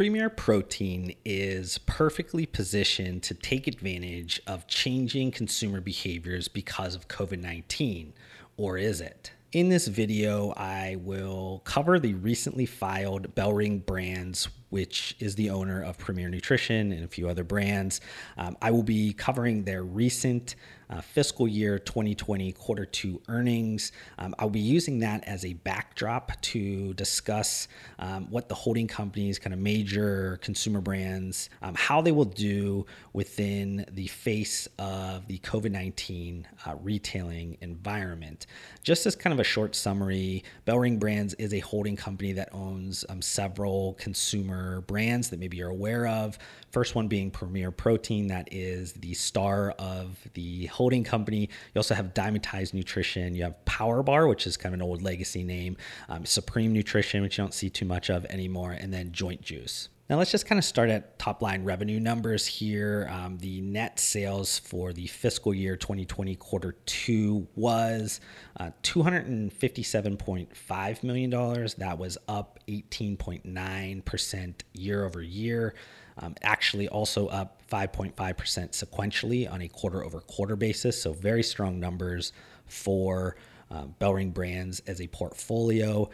Premier Protein is perfectly positioned to take advantage of changing consumer behaviors because of COVID 19, or is it? In this video, I will cover the recently filed Bellring Brands, which is the owner of Premier Nutrition and a few other brands. Um, I will be covering their recent uh, fiscal year 2020 quarter two earnings. Um, I'll be using that as a backdrop to discuss um, what the holding company's kind of major consumer brands, um, how they will do within the face of the COVID 19 uh, retailing environment. Just as kind of a short summary, Bellring Brands is a holding company that owns um, several consumer brands that maybe you're aware of. First one being Premier Protein, that is the star of the holding company. You also have Dymatize Nutrition. You have Power Bar, which is kind of an old legacy name, um, Supreme Nutrition, which you don't see too much of anymore, and then Joint Juice. Now, let's just kind of start at top line revenue numbers here. Um, the net sales for the fiscal year 2020 quarter two was uh, $257.5 million. That was up 18.9% year over year. Um, actually, also up 5.5% sequentially on a quarter over quarter basis. So, very strong numbers for uh, Bellring Brands as a portfolio.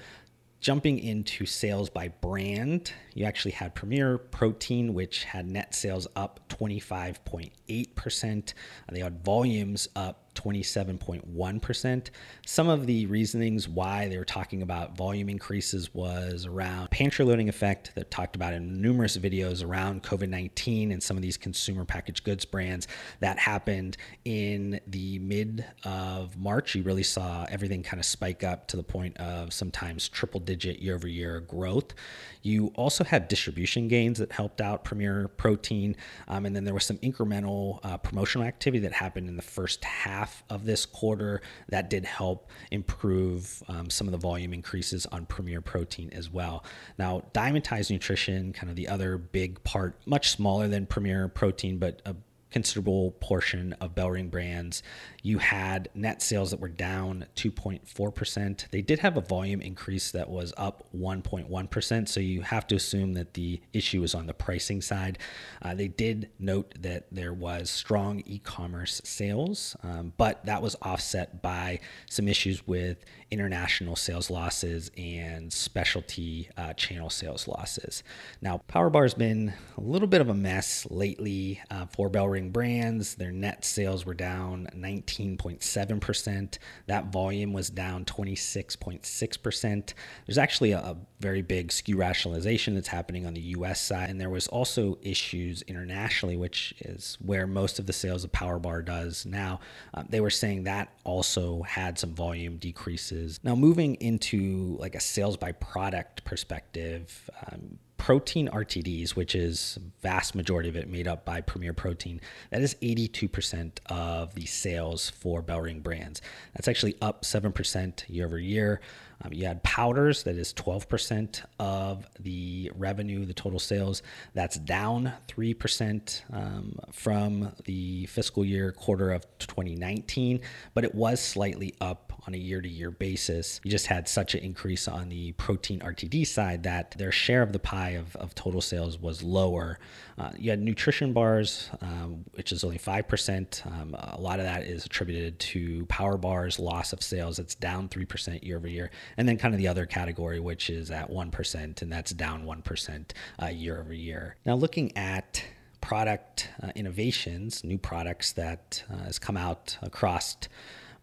Jumping into sales by brand, you actually had Premier Protein, which had net sales up 25.8%. They had volumes up 27.1%. Some of the reasonings why they were talking about volume increases was around pantry loading effect that talked about in numerous videos around COVID 19 and some of these consumer packaged goods brands that happened in the mid of March. You really saw everything kind of spike up to the point of sometimes triple digit year over year growth. You also had distribution gains that helped out Premier Protein. Um, and then there was some incremental uh, promotional activity that happened in the first half of this quarter that did help improve um, some of the volume increases on Premier Protein as well. Now, Dymatize Nutrition, kind of the other big part, much smaller than Premier Protein, but a considerable portion of Bellring brands. You had net sales that were down 2.4%. They did have a volume increase that was up 1.1%. So you have to assume that the issue is on the pricing side. Uh, they did note that there was strong e commerce sales, um, but that was offset by some issues with international sales losses and specialty uh, channel sales losses. Now, Power Bar has been a little bit of a mess lately uh, for Bellring brands. Their net sales were down 19.7%. That volume was down 26.6%. There's actually a, a very big SKU rationalization that's happening on the US side. And there was also issues internationally, which is where most of the sales of Power Bar does now. Um, they were saying that also had some volume decreases now, moving into like a sales by product perspective, um, protein RTDs, which is vast majority of it made up by Premier Protein, that is 82% of the sales for Bellring brands. That's actually up 7% year over year. Um, you had powders, that is 12% of the revenue, the total sales. That's down 3% um, from the fiscal year quarter of 2019, but it was slightly up on a year to year basis. You just had such an increase on the protein RTD side that their share of the pie of, of total sales was lower. Uh, you had nutrition bars, um, which is only 5%. Um, a lot of that is attributed to power bars, loss of sales. It's down 3% year over year and then kind of the other category, which is at 1%, and that's down 1% uh, year over year. Now, looking at product uh, innovations, new products that uh, has come out across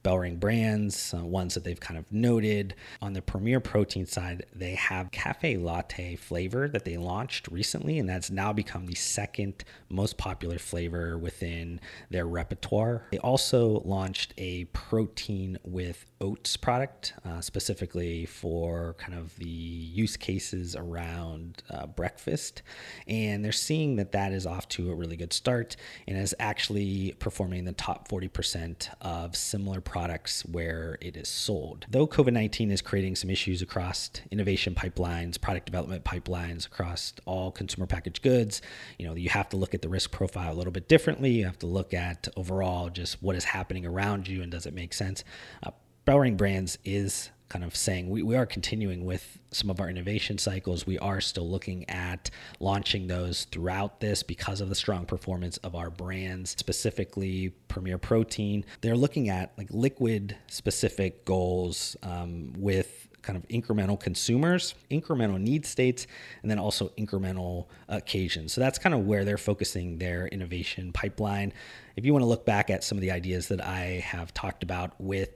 Bellring brands, uh, ones that they've kind of noted. On the Premier Protein side, they have cafe latte flavor that they launched recently, and that's now become the second most popular flavor within their repertoire. They also launched a protein with oats product, uh, specifically for kind of the use cases around uh, breakfast. And they're seeing that that is off to a really good start and is actually performing in the top 40% of similar products where it is sold. Though COVID 19 is creating some issues across innovation pipelines, product development pipelines across all consumer packaged goods, you know, you have to look at the risk profile a little bit differently. You have to look at overall just what is happening around you and does it make sense. Uh, Brands is kind of saying we, we are continuing with some of our innovation cycles. We are still looking at launching those throughout this because of the strong performance of our brands, specifically Premier Protein. They're looking at like liquid specific goals um, with kind of incremental consumers, incremental need states, and then also incremental occasions. So that's kind of where they're focusing their innovation pipeline. If you want to look back at some of the ideas that I have talked about with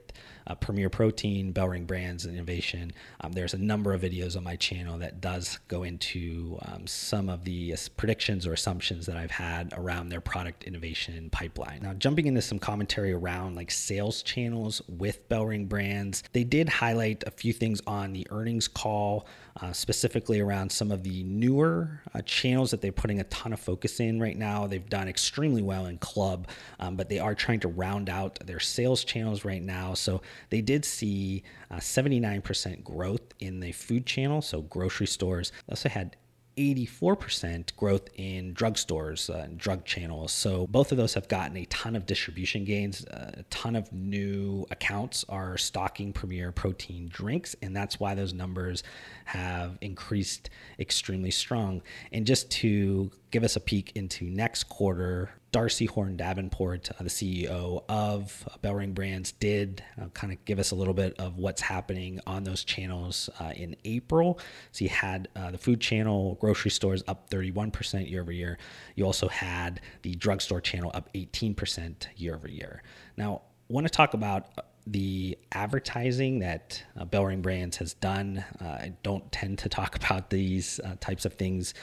uh, Premier Protein, BellRing Brands, and Innovation. Um, there's a number of videos on my channel that does go into um, some of the predictions or assumptions that I've had around their product innovation pipeline. Now, jumping into some commentary around like sales channels with BellRing Brands, they did highlight a few things on the earnings call, uh, specifically around some of the newer uh, channels that they're putting a ton of focus in right now. They've done extremely well in club, um, but they are trying to round out their sales channels right now. So they did see uh, 79% growth in the food channel, so grocery stores. They also had 84% growth in drugstores uh, and drug channels. So both of those have gotten a ton of distribution gains. Uh, a ton of new accounts are stocking Premier Protein drinks, and that's why those numbers have increased extremely strong. And just to give us a peek into next quarter, Darcy Horn Davenport, uh, the CEO of BellRing Brands, did uh, kind of give us a little bit of what's happening on those channels uh, in April. So you had uh, the food channel, grocery stores up 31% year over year. You also had the drugstore channel up 18% year over year. Now, I want to talk about uh, the advertising that uh, BellRing Brands has done. Uh, I don't tend to talk about these uh, types of things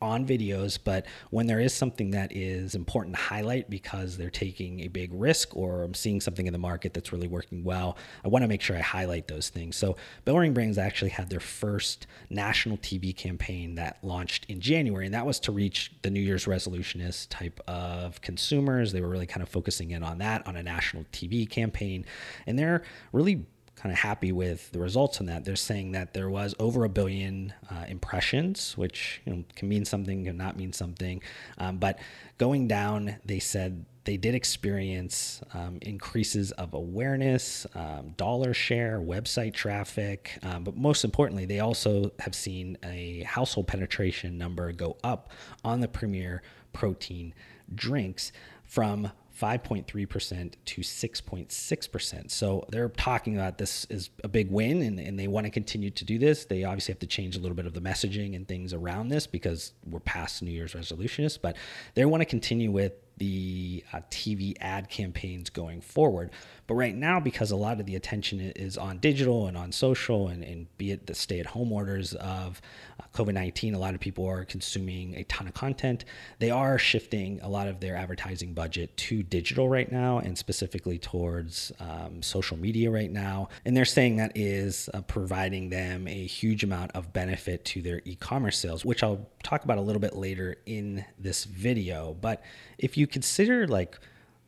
on videos, but when there is something that is important to highlight because they're taking a big risk or I'm seeing something in the market that's really working well, I want to make sure I highlight those things. So, BellRing Brands actually had their first national TV campaign that launched in January, and that was to reach the New Year's resolutionist type of consumers. They were really kind of focusing in on that on a national TV campaign, and they're really kind of happy with the results on that. They're saying that there was over a billion uh, impressions, which you know, can mean something, can not mean something. Um, but going down, they said they did experience um, increases of awareness, um, dollar share, website traffic, um, but most importantly, they also have seen a household penetration number go up on the Premier protein drinks from 5.3% to 6.6%. So they're talking about this is a big win and, and they want to continue to do this. They obviously have to change a little bit of the messaging and things around this because we're past New Year's resolutions, but they want to continue with the uh, TV ad campaigns going forward. But right now, because a lot of the attention is on digital and on social, and, and be it the stay at home orders of uh, COVID 19, a lot of people are consuming a ton of content. They are shifting a lot of their advertising budget to digital right now, and specifically towards um, social media right now. And they're saying that is uh, providing them a huge amount of benefit to their e commerce sales, which I'll talk about a little bit later in this video. But if you consider like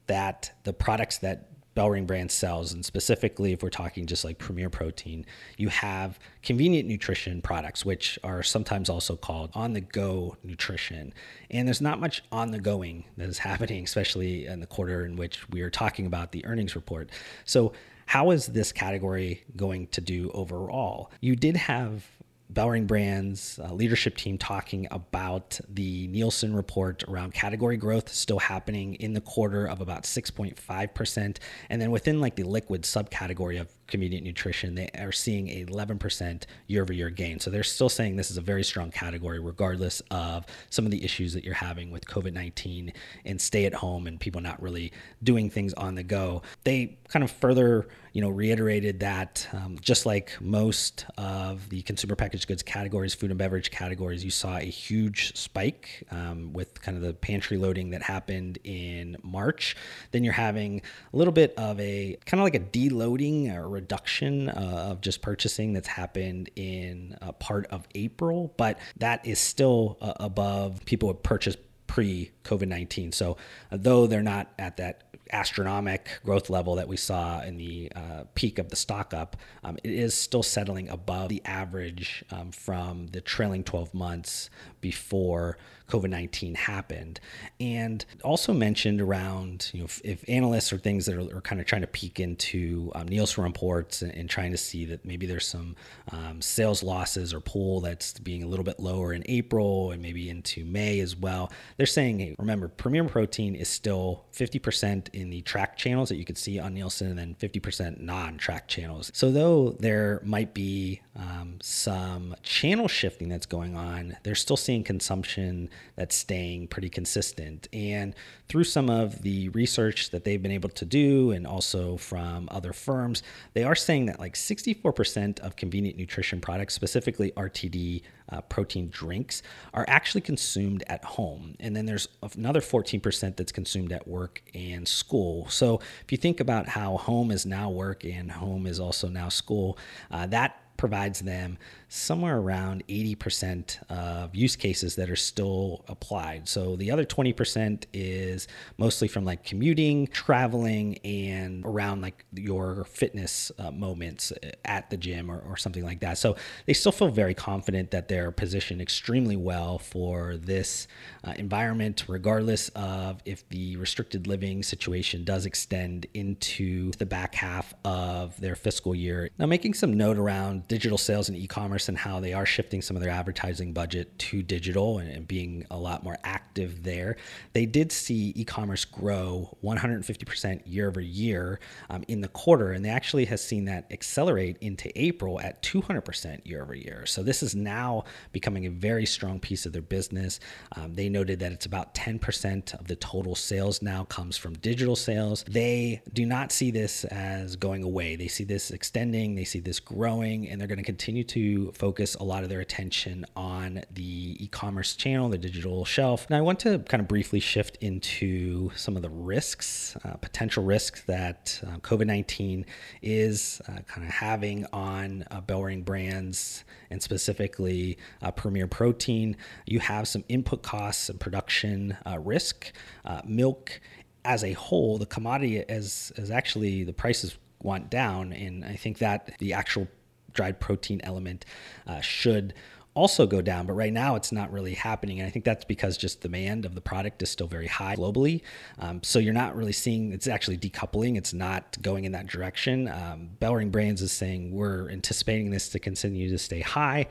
that, the products that BellRing brand sells, and specifically if we're talking just like Premier Protein, you have convenient nutrition products, which are sometimes also called on the go nutrition. And there's not much on the going that is happening, especially in the quarter in which we are talking about the earnings report. So, how is this category going to do overall? You did have BellRing Brands uh, leadership team talking about the Nielsen report around category growth still happening in the quarter of about 6.5%. And then within like the liquid subcategory of convenient nutrition, they are seeing 11% year over year gain. So they're still saying this is a very strong category, regardless of some of the issues that you're having with COVID 19 and stay at home and people not really doing things on the go. They kind of further you know, reiterated that um, just like most of the consumer packaged goods categories, food and beverage categories, you saw a huge spike um, with kind of the pantry loading that happened in March. Then you're having a little bit of a kind of like a deloading or reduction uh, of just purchasing that's happened in a part of April, but that is still uh, above people would purchase pre COVID 19. So, uh, though they're not at that astronomic growth level that we saw in the uh, peak of the stock up, um, it is still settling above the average um, from the trailing 12 months before COVID 19 happened. And also mentioned around, you know, if, if analysts or things that are, are, kind of trying to peek into um, Nielsen reports and, and, trying to see that maybe there's some um, sales losses or pull that's being a little bit lower in April and maybe into May as well. They're saying, hey, remember, Premier Protein is still 50% in the track channels that you could see on Nielsen and then 50% non track channels. So, though there might be um, some channel shifting that's going on, they're still seeing consumption that's staying pretty consistent. And through some of the research that they've been able to do, and also from other firms, they are saying that like 64% of convenient nutrition products, specifically RTD uh, protein drinks, are actually consumed at home. And then there's another 14% that's consumed at work and school. So if you think about how home is now work and home is also now school, uh, that provides them somewhere around 80% of use cases that are still applied. So the other 20% is mostly from like commuting, traveling, and around like your fitness uh, moments at the gym or, or something like that. So they still feel very confident that they're positioned extremely well for this uh, environment, regardless of if the restricted living situation does extend into the back half of their fiscal year. Now, making some note around digital sales and e commerce and how they are shifting some of their advertising budget to digital and, and being a lot more active there. They did see e commerce grow 150% year over year um, in the quarter, and they actually has seen that accelerate into April at 200% year over year. So this is now becoming a very strong piece of their business. Um, they noted that it's about 10% of the total sales now comes from digital sales. They do not see this as going away. They see this extending, they see this growing, and they're going to continue to focus a lot of their attention on the e commerce channel, the digital shelf. Now, I want to kind of briefly shift into some of the risks, uh, potential risks that uh, COVID 19 is uh, kind of having on uh, BellRing brands and specifically uh, Premier Protein. You have some input costs and production uh, risk. milk as a whole, the commodity as, as actually the prices went down. And I think that the actual dried protein element uh, should also go down. But right now, it's not really happening. And I think that's because just demand of the product is still very high globally. Um, so you're not really seeing it's actually decoupling. It's not going in that direction. Um, BellRing Brands is saying we're anticipating this to continue to stay high.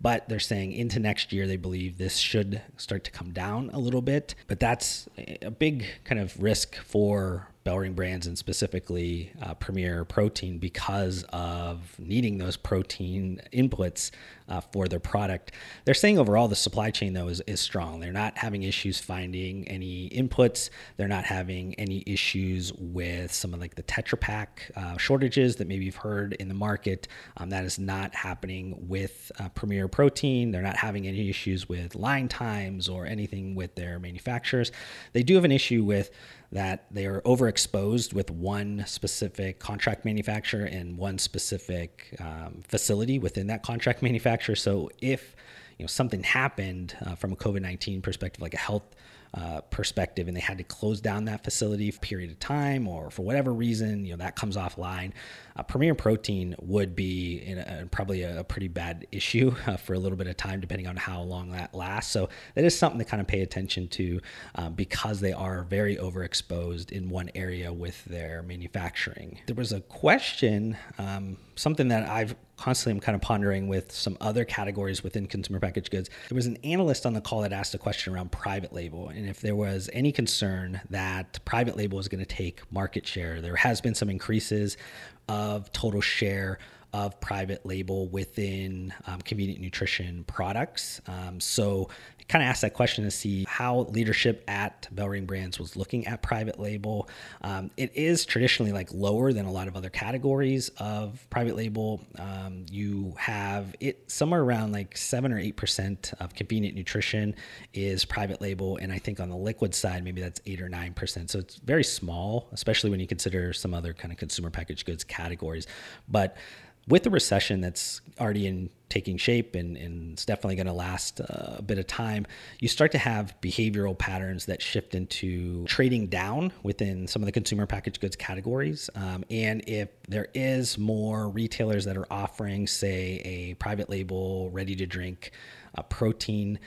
But they're saying into next year, they believe this should start to come down a little bit. But that's a big kind of risk for BellRing brands and specifically uh, Premier Protein because of needing those protein inputs uh, for their product. They're saying overall the supply chain though is, is strong. They're not having issues finding any inputs. They're not having any issues with some of like the Tetra Pak uh, shortages that maybe you've heard in the market. Um, that is not happening with uh, Premier Protein. They're not having any issues with line times or anything with their manufacturers. They do have an issue with that they are overexposed with one specific contract manufacturer and one specific um, facility within that contract manufacturer. So if you know something happened uh, from a COVID nineteen perspective, like a health uh, perspective and they had to close down that facility for a period of time or for whatever reason, you know, that comes offline, uh, Premier Protein would be in a, probably a, pretty bad issue uh, for a little bit of time, depending on how long that lasts. So that is something to kind of pay attention to um, because they are very overexposed in one area with their manufacturing. There was a question, um, something that I've constantly am kind of pondering with some other categories within consumer packaged goods. There was an analyst on the call that asked a question around private label and if there was any concern that private label is going to take market share. There has been some increases of total share of private label within um, convenient nutrition products. Um, so kind of asked that question to see how leadership at BellRing Brands was looking at private label. Um, it is traditionally like lower than a lot of other categories of private label. Um, you have it somewhere around like seven or eight percent of convenient nutrition is private label, and I think on the liquid side maybe that's eight or nine percent. So it's very small, especially when you consider some other kind of consumer packaged goods categories. But with a recession that's already in taking shape and, and it's definitely going to last uh, a bit of time, you start to have behavioral patterns that shift into trading down within some of the consumer packaged goods categories. Um, and if there is more retailers that are offering, say, a private label, ready to drink uh, protein,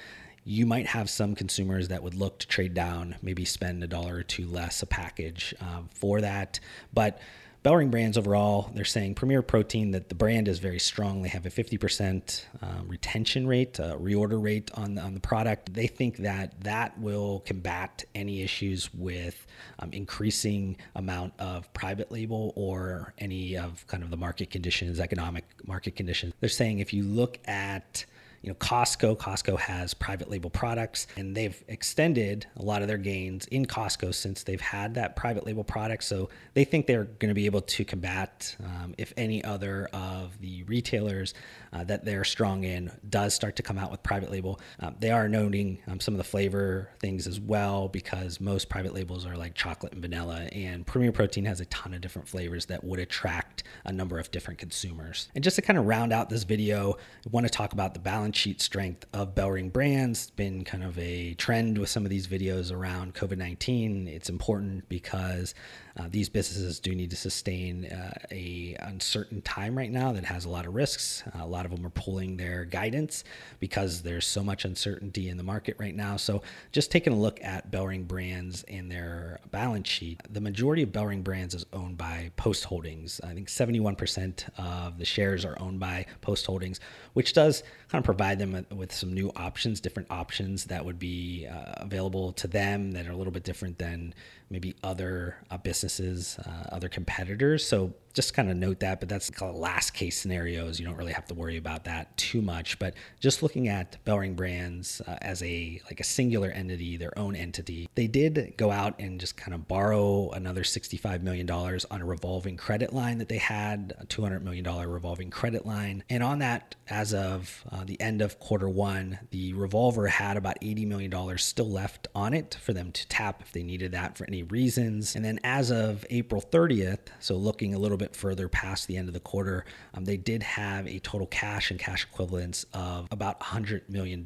you might have some consumers that would look to trade down, maybe spend a dollar or two less a package um, for that. But BellRing Brands overall, they're saying Premier Protein that the brand is very strong. They have a 50% um, retention rate, uh, reorder rate on the, on the product. They think that that will combat any issues with um, increasing amount of private label or any of kind of the market conditions, economic market conditions. They're saying if you look at you know, Costco, Costco has private label products and they've extended a lot of their gains in Costco since they've had that private label product. So they think they're going to be able to combat um, if any other of the retailers uh, that they're strong in does start to come out with private label. Um, they are noting um, some of the flavor things as well because most private labels are like chocolate and vanilla, and Premier Protein has a ton of different flavors that would attract a number of different consumers. And just to kind of round out this video, I want to talk about the balance sheet strength of Bellring Brands. It's been kind of a trend with some of these videos around COVID 19. It's important because uh, these businesses do need to sustain uh, a uncertain time right now that has a lot of risks. Uh, a lot of them are pulling their guidance because there's so much uncertainty in the market right now. So just taking a look at Bellring Brands and their balance sheet, the majority of Bellring Brands is owned by Post Holdings. I think 71% of the shares are owned by Post Holdings, which does kind of provide them with some new options, different options that would be uh, available to them that are a little bit different than maybe other uh, businesses, uh, other competitors. So just kind of note that, but that's called last case scenarios. You don't really have to worry about that too much. But just looking at Bellring Brands uh, as a like a singular entity, their own entity, they did go out and just kind of borrow another $65 million on a revolving credit line that they had, a $200 million revolving credit line. And on that, as of uh, the end of quarter one, the revolver had about $80 million still left on it for them to tap if they needed that for any reasons. And then as of April 30th, so looking a little bit bit further past the end of the quarter, um, they did have a total cash and cash equivalents of about $100 million.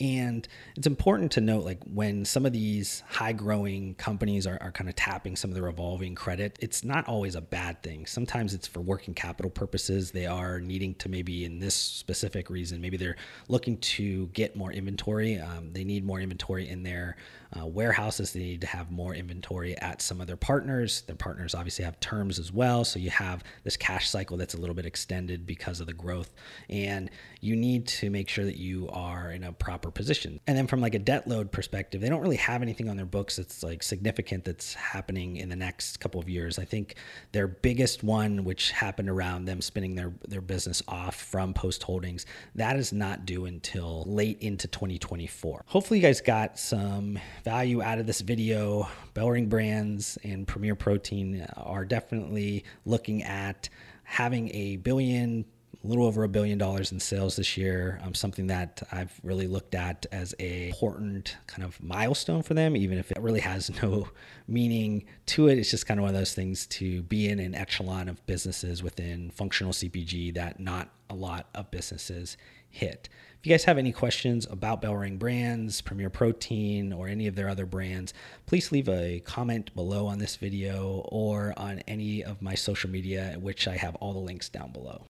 And it's important to note, like when some of these high growing companies are, are kind of tapping some of the revolving credit, it's not always a bad thing. Sometimes it's for working capital purposes. They are needing to maybe in this specific reason, maybe they're looking to get more inventory. Um, they need more inventory in their uh, warehouses. They need to have more inventory at some of their partners. Their partners obviously have terms as well. So you have this cash cycle that's a little bit extended because of the growth. And you need to make sure that you are in a proper proper position. And then from like a debt load perspective, they don't really have anything on their books that's like significant that's happening in the next couple of years. I think their biggest one, which happened around them spinning their their business off from Post Holdings, that is not due until late into 2024. Hopefully, you guys got some value out of this video. BellRing Brands and Premier Protein are definitely looking at having a billion a little over a billion dollars in sales this year. Um, something that I've really looked at as a important kind of milestone for them, even if it really has no meaning to it. It's just kind of one of those things to be in an echelon of businesses within functional CPG that not a lot of businesses hit. If you guys have any questions about BellRing Brands, Premier Protein, or any of their other brands, please leave a comment below on this video or on any of my social media, which I have all the links down below.